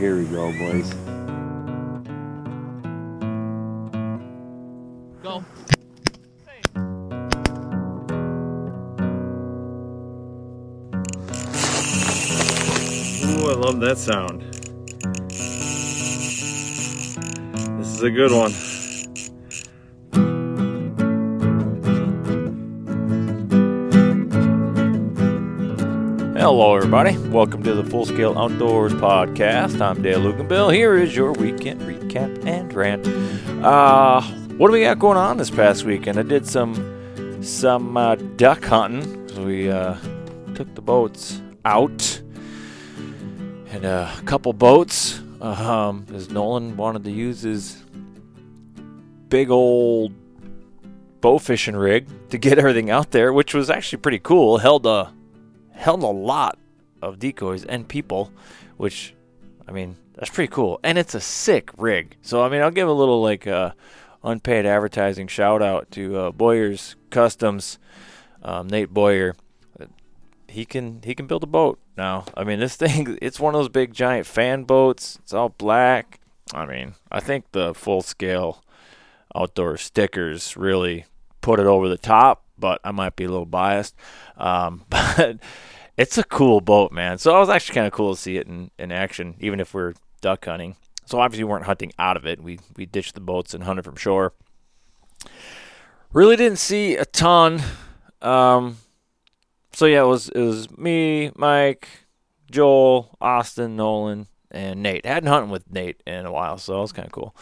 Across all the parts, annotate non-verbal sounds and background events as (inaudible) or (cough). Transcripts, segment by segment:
here we go, boys. Go. Ooh, I love that sound. This is a good one. Hello, everybody. Welcome to the Full Scale Outdoors Podcast. I'm Dale Luganbill. Here is your weekend recap and rant. Uh, what do we got going on this past weekend? I did some some uh, duck hunting. We uh, took the boats out, and a couple boats. Um, as Nolan wanted to use his big old bow fishing rig to get everything out there, which was actually pretty cool. Held a held a lot of decoys and people, which, I mean, that's pretty cool. And it's a sick rig. So, I mean, I'll give a little, like, uh, unpaid advertising shout out to uh, Boyer's Customs, um, Nate Boyer. He can he can build a boat now. I mean, this (laughs) thing it's one of those big giant fan boats. It's all black. I mean, I think the full scale outdoor stickers really put it over the top, but I might be a little biased. Um, (laughs) but it's a cool boat, man. So it was actually kind of cool to see it in, in action, even if we're duck hunting. So obviously we weren't hunting out of it. We we ditched the boats and hunted from shore. Really didn't see a ton. Um, so yeah, it was it was me, Mike, Joel, Austin, Nolan, and Nate. hadn't hunted with Nate in a while, so it was kind of cool.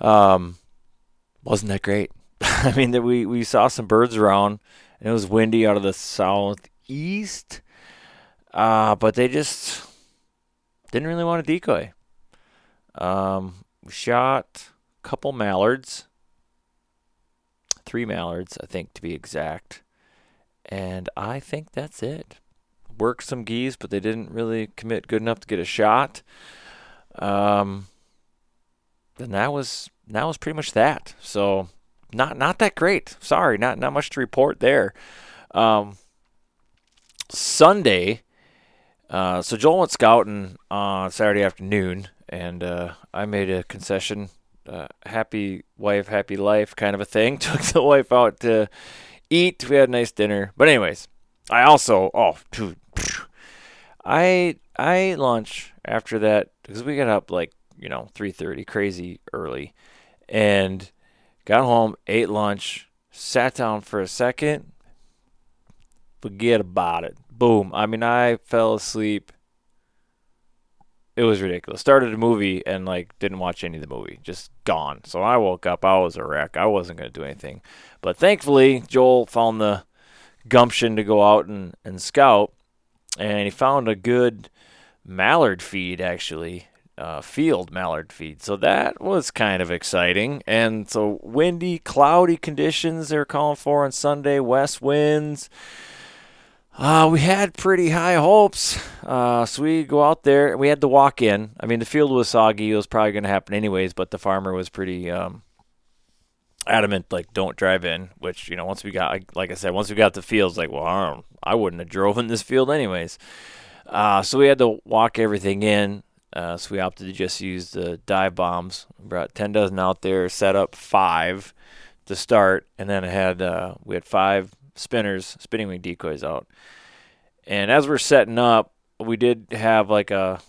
Um, wasn't that great? (laughs) I mean, that we we saw some birds around, and it was windy out of the southeast. Uh, but they just didn't really want to decoy. Um, we shot a couple mallards, three mallards, I think to be exact, and I think that's it. Worked some geese, but they didn't really commit good enough to get a shot. Um, then that was that was pretty much that. So not not that great. Sorry, not not much to report there. Um, Sunday, uh, so Joel went scouting on Saturday afternoon, and uh, I made a concession. Uh, happy wife, happy life kind of a thing. (laughs) Took the wife out to eat. We had a nice dinner. But anyways, I also oh dude, I I lunch after that because we got up like you know 3:30, crazy early, and got home, ate lunch, sat down for a second. Forget about it. Boom. I mean, I fell asleep. It was ridiculous. Started a movie and like didn't watch any of the movie. Just gone. So I woke up. I was a wreck. I wasn't gonna do anything. But thankfully, Joel found the gumption to go out and, and scout, and he found a good mallard feed actually uh, field mallard feed. So that was kind of exciting. And so windy, cloudy conditions they're calling for on Sunday, west winds. Uh, we had pretty high hopes. Uh, so we go out there. We had to walk in. I mean, the field was soggy. It was probably going to happen anyways, but the farmer was pretty um, adamant, like, don't drive in. Which, you know, once we got, like I said, once we got the fields, like, well, I, I wouldn't have drove in this field anyways. Uh, so we had to walk everything in. Uh, so we opted to just use the dive bombs. Brought 10 dozen out there, set up five to start, and then had uh, we had five spinners, spinning wing decoys out. And as we're setting up, we did have like a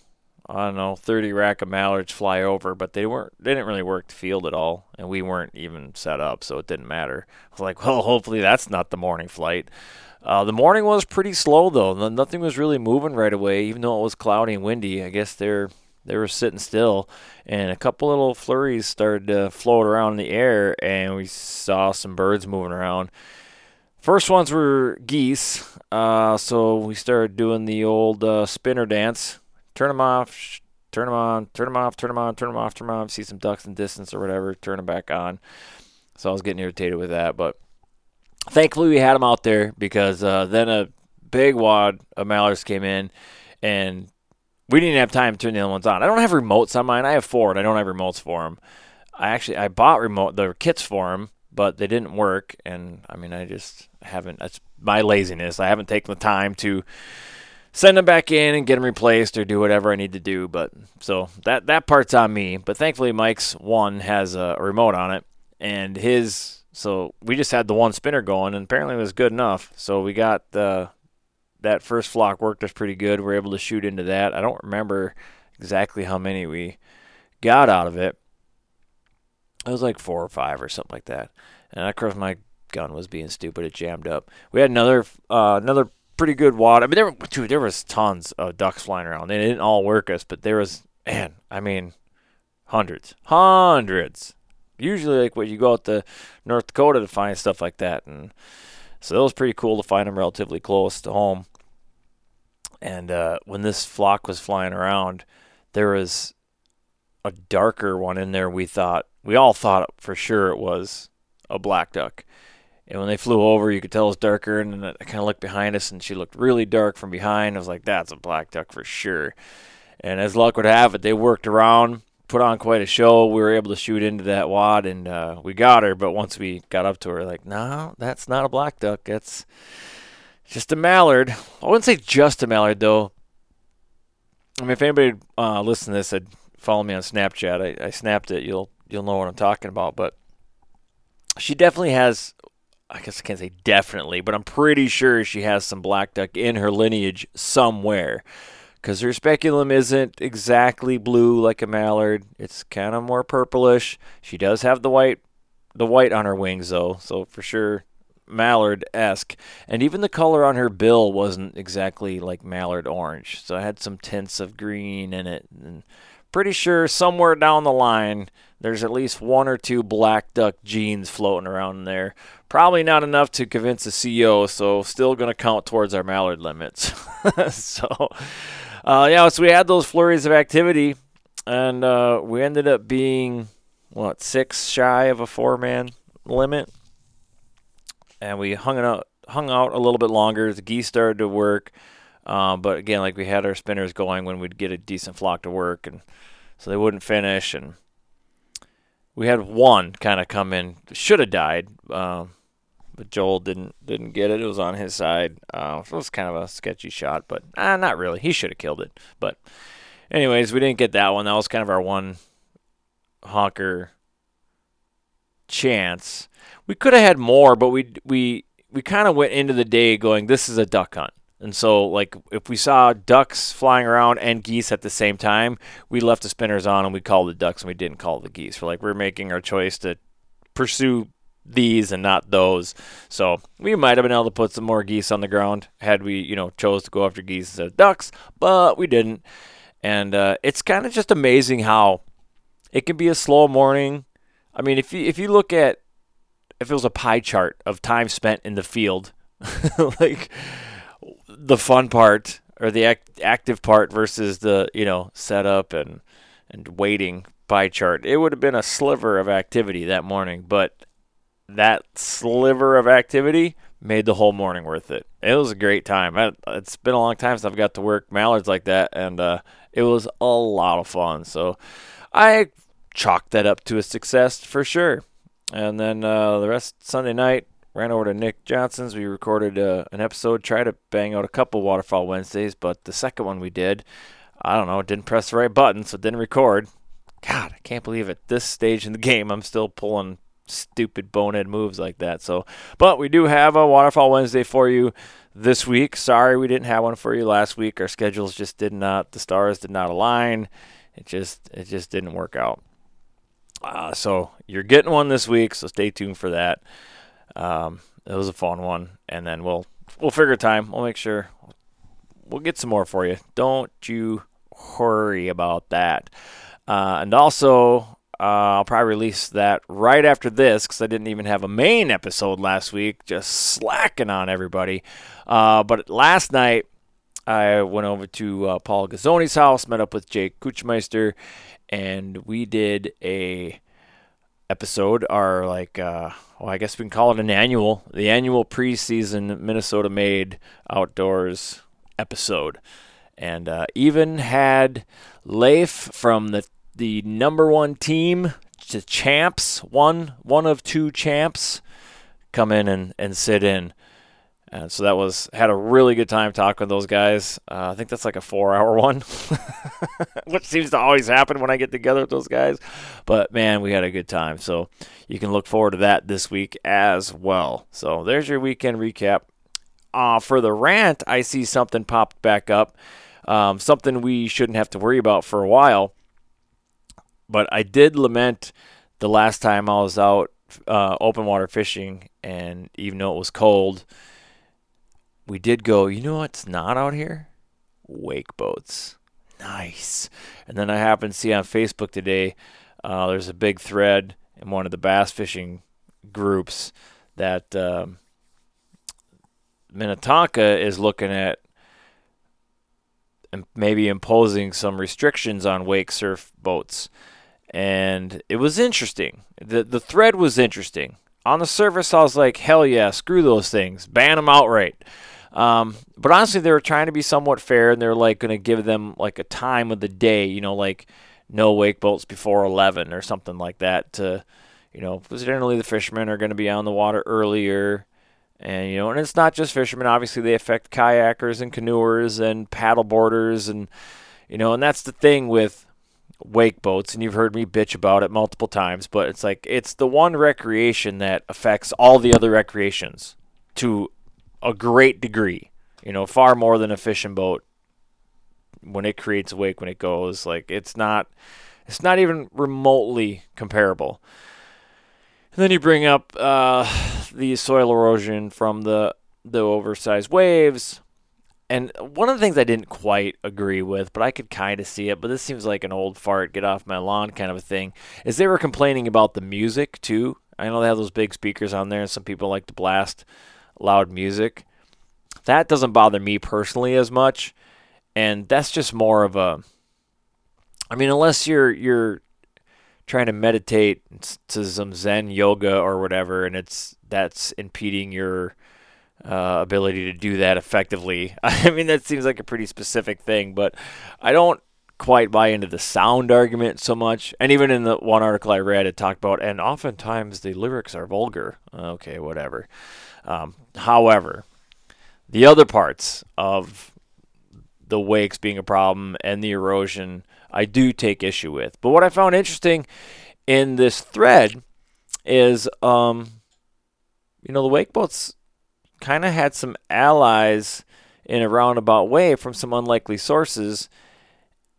I don't know, 30 rack of mallards fly over, but they weren't they didn't really work the field at all, and we weren't even set up, so it didn't matter. I was like, well, hopefully that's not the morning flight. Uh, the morning was pretty slow though. Nothing was really moving right away, even though it was cloudy and windy. I guess they're they were sitting still, and a couple little flurries started to float around in the air, and we saw some birds moving around. First ones were geese, uh, so we started doing the old uh, spinner dance. Turn them off, turn them on, turn them off, turn them on, turn them off, turn them on. See some ducks in distance or whatever, turn them back on. So I was getting irritated with that, but thankfully we had them out there because uh, then a big wad of mallards came in, and we didn't have time to turn the other ones on. I don't have remotes on mine. I have four, and I don't have remotes for them. I actually I bought remote the kits for them, but they didn't work. And I mean, I just haven't. That's my laziness. I haven't taken the time to send them back in and get them replaced or do whatever I need to do. But so that that part's on me. But thankfully, Mike's one has a remote on it, and his. So we just had the one spinner going, and apparently it was good enough. So we got the that first flock worked us pretty good. We were able to shoot into that. I don't remember exactly how many we got out of it. It was like four or five or something like that. And of course, my gun was being stupid. It jammed up. We had another uh, another pretty good wad. I mean, there dude, there was tons of ducks flying around. They didn't all work us, but there was man. I mean, hundreds, hundreds. Usually, like when you go out to North Dakota to find stuff like that, and so it was pretty cool to find them relatively close to home. And uh, when this flock was flying around, there was a darker one in there. We thought we all thought for sure it was a black duck. And when they flew over, you could tell it was darker. And I kind of looked behind us, and she looked really dark from behind. I was like, "That's a black duck for sure." And as luck would have it, they worked around, put on quite a show. We were able to shoot into that wad, and uh, we got her. But once we got up to her, like, no, that's not a black duck. That's just a mallard. I wouldn't say just a mallard though. I mean, if anybody uh, listen to this, I'd follow me on Snapchat. I, I snapped it. You'll you'll know what I'm talking about. But she definitely has. I guess I can't say definitely, but I'm pretty sure she has some black duck in her lineage somewhere. Because her speculum isn't exactly blue like a mallard. It's kind of more purplish. She does have the white, the white on her wings though, so for sure mallard esque, and even the color on her bill wasn't exactly like mallard orange. So it had some tints of green in it. And pretty sure somewhere down the line there's at least one or two black duck genes floating around there. Probably not enough to convince a CO, so still going to count towards our mallard limits. (laughs) so, uh, yeah, so we had those flurries of activity, and uh, we ended up being what six shy of a four man limit and we hung out, hung out a little bit longer. The geese started to work, um, but again, like we had our spinners going when we'd get a decent flock to work, and so they wouldn't finish. And we had one kind of come in, should have died, uh, but Joel didn't didn't get it. It was on his side. Uh, it was kind of a sketchy shot, but uh, not really. He should have killed it, but anyways, we didn't get that one. That was kind of our one honker chance. We could have had more, but we we we kind of went into the day going, this is a duck hunt. And so, like, if we saw ducks flying around and geese at the same time, we left the spinners on and we called the ducks and we didn't call the geese. We're like, we're making our choice to pursue these and not those. So we might have been able to put some more geese on the ground had we, you know, chose to go after geese instead of ducks, but we didn't. And uh, it's kind of just amazing how it can be a slow morning. I mean, if you if you look at if it was a pie chart of time spent in the field, (laughs) like the fun part or the act- active part versus the you know setup and and waiting pie chart, it would have been a sliver of activity that morning. But that sliver of activity made the whole morning worth it. It was a great time. I, it's been a long time since I've got to work mallards like that, and uh, it was a lot of fun. So I chalked that up to a success for sure. And then uh, the rest Sunday night, ran over to Nick Johnson's. We recorded uh, an episode, tried to bang out a couple Waterfowl Wednesdays, but the second one we did, I don't know, didn't press the right button, so didn't record. God, I can't believe at this stage in the (laughs) game I'm still pulling stupid bonehead moves like that. So, but we do have a waterfowl Wednesday for you this week. Sorry we didn't have one for you last week. Our schedules just did not, the stars did not align. It just, it just didn't work out. Uh, so you're getting one this week, so stay tuned for that. Um, it was a fun one, and then we'll we'll figure time. We'll make sure we'll get some more for you. Don't you worry about that. Uh, and also, uh, I'll probably release that right after this because I didn't even have a main episode last week, just slacking on everybody. Uh, but last night, I went over to uh, Paul Gazzoni's house, met up with Jake Kuchmeister, and we did a episode, our like, uh, well, I guess we can call it an annual, the annual preseason Minnesota Made Outdoors episode, and uh, even had Leif from the the number one team, the champs, one one of two champs, come in and, and sit in. And so that was had a really good time talking with those guys. Uh, I think that's like a four-hour (laughs) one, which seems to always happen when I get together with those guys. But man, we had a good time. So you can look forward to that this week as well. So there's your weekend recap. Uh, for the rant, I see something popped back up. Um, something we shouldn't have to worry about for a while. But I did lament the last time I was out uh, open water fishing, and even though it was cold, we did go, you know what's not out here? Wake boats. Nice. And then I happened to see on Facebook today, uh, there's a big thread in one of the bass fishing groups that um, Minnetonka is looking at maybe imposing some restrictions on wake surf boats. And it was interesting. The the thread was interesting. On the surface, I was like, hell yeah, screw those things, ban them outright. Um, but honestly, they were trying to be somewhat fair, and they're like going to give them like a time of the day, you know, like no wake boats before 11 or something like that. To, you know, because generally the fishermen are going to be on the water earlier, and you know, and it's not just fishermen. Obviously, they affect kayakers and canoers and paddle boarders, and you know, and that's the thing with wake boats, and you've heard me bitch about it multiple times, but it's like it's the one recreation that affects all the other recreations to a great degree. You know, far more than a fishing boat when it creates a wake when it goes. Like it's not it's not even remotely comparable. And then you bring up uh, the soil erosion from the the oversized waves. And one of the things I didn't quite agree with, but I could kind of see it, but this seems like an old fart, get off my lawn kind of a thing, is they were complaining about the music too. I know they have those big speakers on there, and some people like to blast loud music. That doesn't bother me personally as much, and that's just more of a. I mean, unless you're you're trying to meditate to some Zen yoga or whatever, and it's that's impeding your uh, ability to do that effectively. (laughs) I mean, that seems like a pretty specific thing, but I don't quite buy into the sound argument so much. And even in the one article I read, it talked about, and oftentimes the lyrics are vulgar. Okay, whatever. Um, however, the other parts of the wakes being a problem and the erosion, I do take issue with. But what I found interesting in this thread is, um, you know, the wake boats kind of had some allies in a roundabout way from some unlikely sources.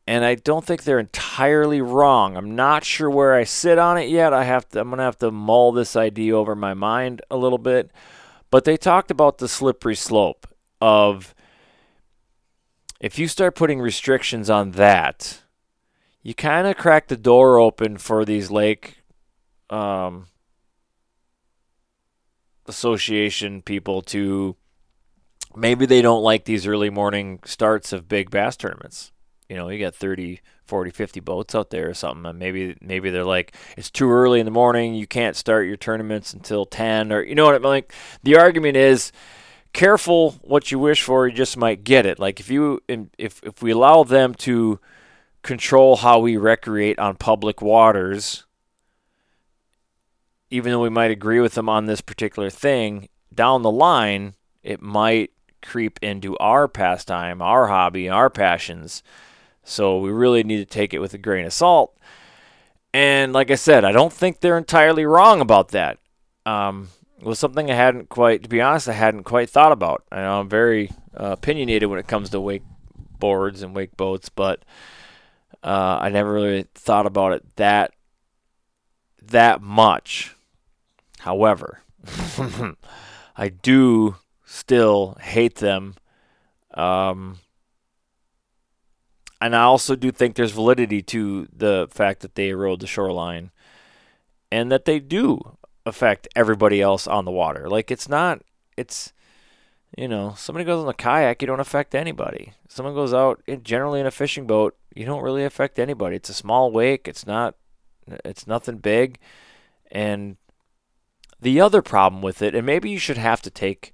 And I don't think they're entirely wrong. I'm not sure where I sit on it yet. I have to I'm going to have to mull this idea over my mind a little bit. But they talked about the slippery slope of if you start putting restrictions on that, you kind of crack the door open for these lake um, association people to maybe they don't like these early morning starts of big bass tournaments. You know, you got 30, 40, 50 boats out there or something. And maybe maybe they're like, it's too early in the morning. You can't start your tournaments until 10 or, you know what I mean? Like, the argument is careful what you wish for, you just might get it. Like, if you, if, if we allow them to control how we recreate on public waters, even though we might agree with them on this particular thing, down the line, it might creep into our pastime, our hobby, our passions so we really need to take it with a grain of salt. And like I said, I don't think they're entirely wrong about that. Um, it was something I hadn't quite, to be honest, I hadn't quite thought about. I know I'm very uh, opinionated when it comes to wake boards and wake boats, but uh, I never really thought about it that that much. However, (laughs) I do still hate them. Um, and I also do think there's validity to the fact that they erode the shoreline and that they do affect everybody else on the water. Like it's not it's you know, somebody goes on a kayak, you don't affect anybody. Someone goes out in, generally in a fishing boat, you don't really affect anybody. It's a small wake, it's not it's nothing big. And the other problem with it, and maybe you should have to take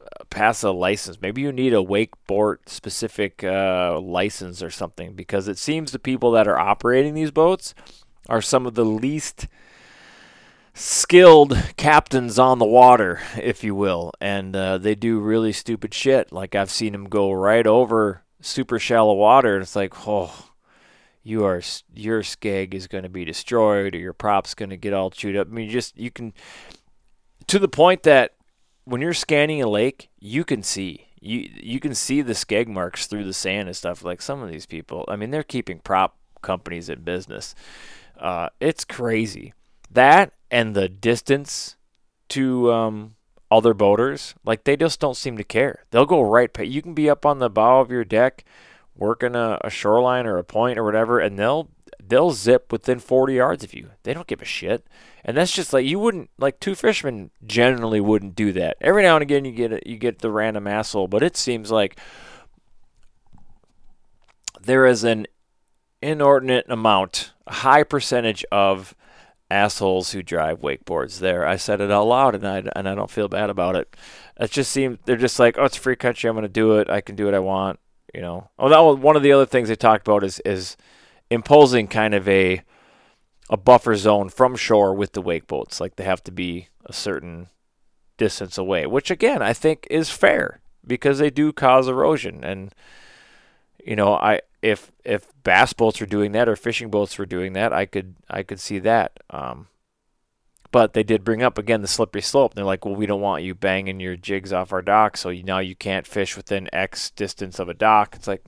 uh, pass a license. Maybe you need a wakeboard specific uh, license or something because it seems the people that are operating these boats are some of the least skilled captains on the water, if you will, and uh, they do really stupid shit. Like I've seen them go right over super shallow water, and it's like, oh, you are your skeg is going to be destroyed, or your prop's going to get all chewed up. I mean, just you can to the point that when you're scanning a lake, you can see you you can see the skeg marks through the sand and stuff. Like some of these people, I mean, they're keeping prop companies in business. Uh, it's crazy that and the distance to um, other boaters, like they just don't seem to care. They'll go right. You can be up on the bow of your deck, working a, a shoreline or a point or whatever, and they'll they'll zip within 40 yards of you. They don't give a shit. And that's just like you wouldn't like two fishermen generally wouldn't do that. Every now and again you get a, you get the random asshole, but it seems like there is an inordinate amount, a high percentage of assholes who drive wakeboards there. I said it out loud, and I and I don't feel bad about it. It just seems they're just like, oh, it's free country. I'm going to do it. I can do what I want. You know. Oh, that was one of the other things they talked about is is imposing kind of a a buffer zone from shore with the wake boats. Like they have to be a certain distance away, which again I think is fair because they do cause erosion and you know I if if bass boats were doing that or fishing boats were doing that, I could I could see that. Um, but they did bring up again the slippery slope. They're like, well, we don't want you banging your jigs off our dock, so now you can't fish within X distance of a dock. It's like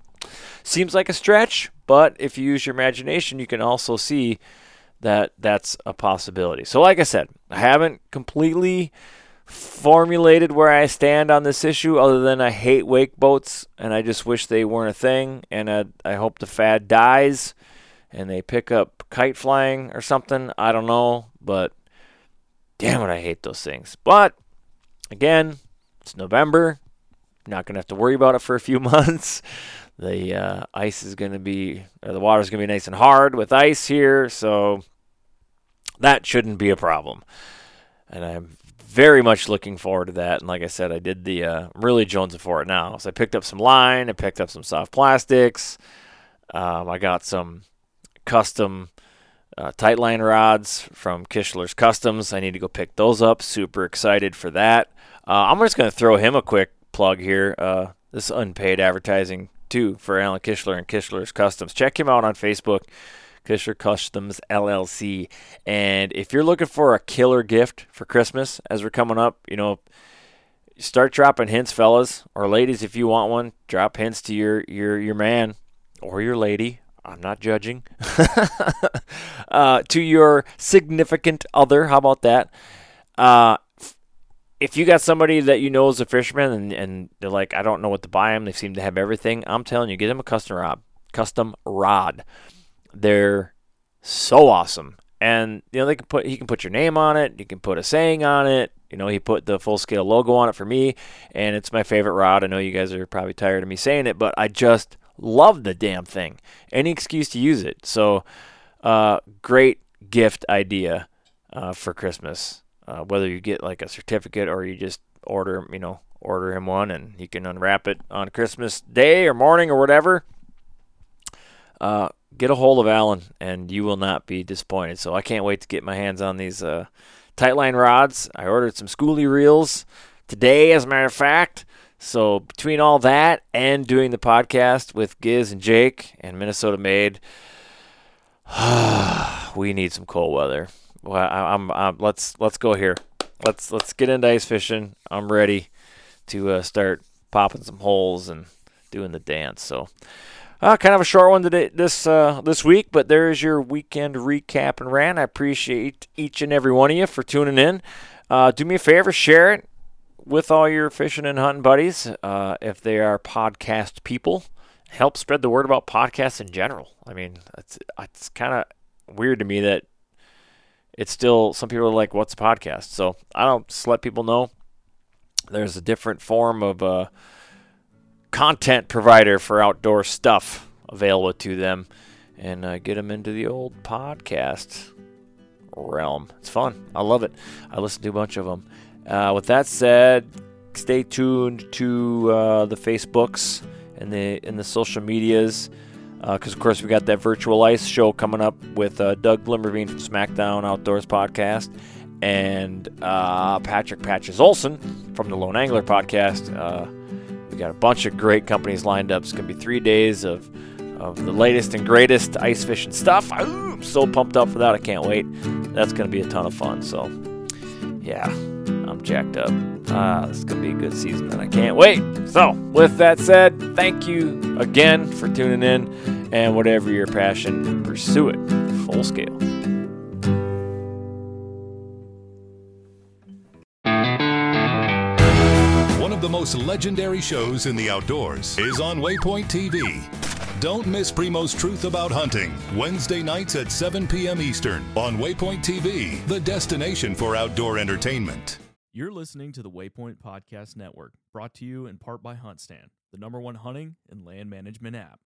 seems like a stretch, but if you use your imagination, you can also see that that's a possibility. So, like I said, I haven't completely formulated where I stand on this issue, other than I hate wake boats and I just wish they weren't a thing. And I, I hope the fad dies and they pick up kite flying or something. I don't know, but damn it, I hate those things. But again, it's November. Not gonna have to worry about it for a few (laughs) months. The uh, ice is gonna be, the water's gonna be nice and hard with ice here, so that shouldn't be a problem. And I'm very much looking forward to that. And like I said, I did the uh, really jonesing for it now. So I picked up some line, I picked up some soft plastics. Um, I got some custom uh, tight line rods from Kishler's Customs. I need to go pick those up. Super excited for that. Uh, I'm just going to throw him a quick plug here. Uh, this unpaid advertising too for Alan Kishler and Kishler's Customs. Check him out on Facebook. Kishler Customs LLC. And if you're looking for a killer gift for Christmas as we're coming up, you know, start dropping hints, fellas or ladies. If you want one, drop hints to your your your man or your lady. I'm not judging. (laughs) uh, to your significant other. How about that? Uh, if you got somebody that you know is a fisherman and, and they're like, I don't know what to buy them, they seem to have everything. I'm telling you, get them a custom rod. Custom rod. They're so awesome. And you know they can put he can put your name on it, you can put a saying on it. You know, he put the full scale logo on it for me, and it's my favorite rod. I know you guys are probably tired of me saying it, but I just love the damn thing. Any excuse to use it. So, uh, great gift idea uh, for Christmas. Uh, whether you get like a certificate or you just order, you know, order him one and he can unwrap it on Christmas Day or morning or whatever. Uh, get a hold of Alan, and you will not be disappointed. So I can't wait to get my hands on these uh, tightline rods. I ordered some schoolie reels today, as a matter of fact. So between all that and doing the podcast with Giz and Jake and Minnesota Made, (sighs) we need some cold weather. Well, I, I'm, I'm, let's let's go here. Let's let's get into ice fishing. I'm ready to uh, start popping some holes and doing the dance. So, uh, kind of a short one today this uh, this week, but there is your weekend recap and rant. I appreciate each and every one of you for tuning in. Uh, do me a favor, share it with all your fishing and hunting buddies uh, if they are podcast people. Help spread the word about podcasts in general. I mean, it's it's kind of weird to me that it's still some people are like, "What's a podcast?" So I don't just let people know there's a different form of uh, content provider for outdoor stuff available to them, and uh, get them into the old podcast realm. It's fun. I love it. I listen to a bunch of them. Uh, with that said, stay tuned to uh, the Facebooks and the in the social medias because uh, of course we got that virtual ice show coming up with uh, Doug Glimmerbean from SmackDown Outdoors podcast and uh, Patrick Patches Olson from the Lone Angler podcast. Uh, we got a bunch of great companies lined up. It's gonna be three days of of the latest and greatest ice fishing stuff. I'm so pumped up for that. I can't wait. That's gonna be a ton of fun. So yeah, jacked up. Ah, this to be a good season, and I can't wait. So, with that said, thank you again for tuning in, and whatever your passion, pursue it full scale. One of the most legendary shows in the outdoors is on Waypoint TV. Don't miss Primos Truth About Hunting, Wednesday nights at 7 p.m. Eastern on Waypoint TV, the destination for outdoor entertainment. You're listening to the Waypoint Podcast Network, brought to you in part by HuntStand, the number one hunting and land management app.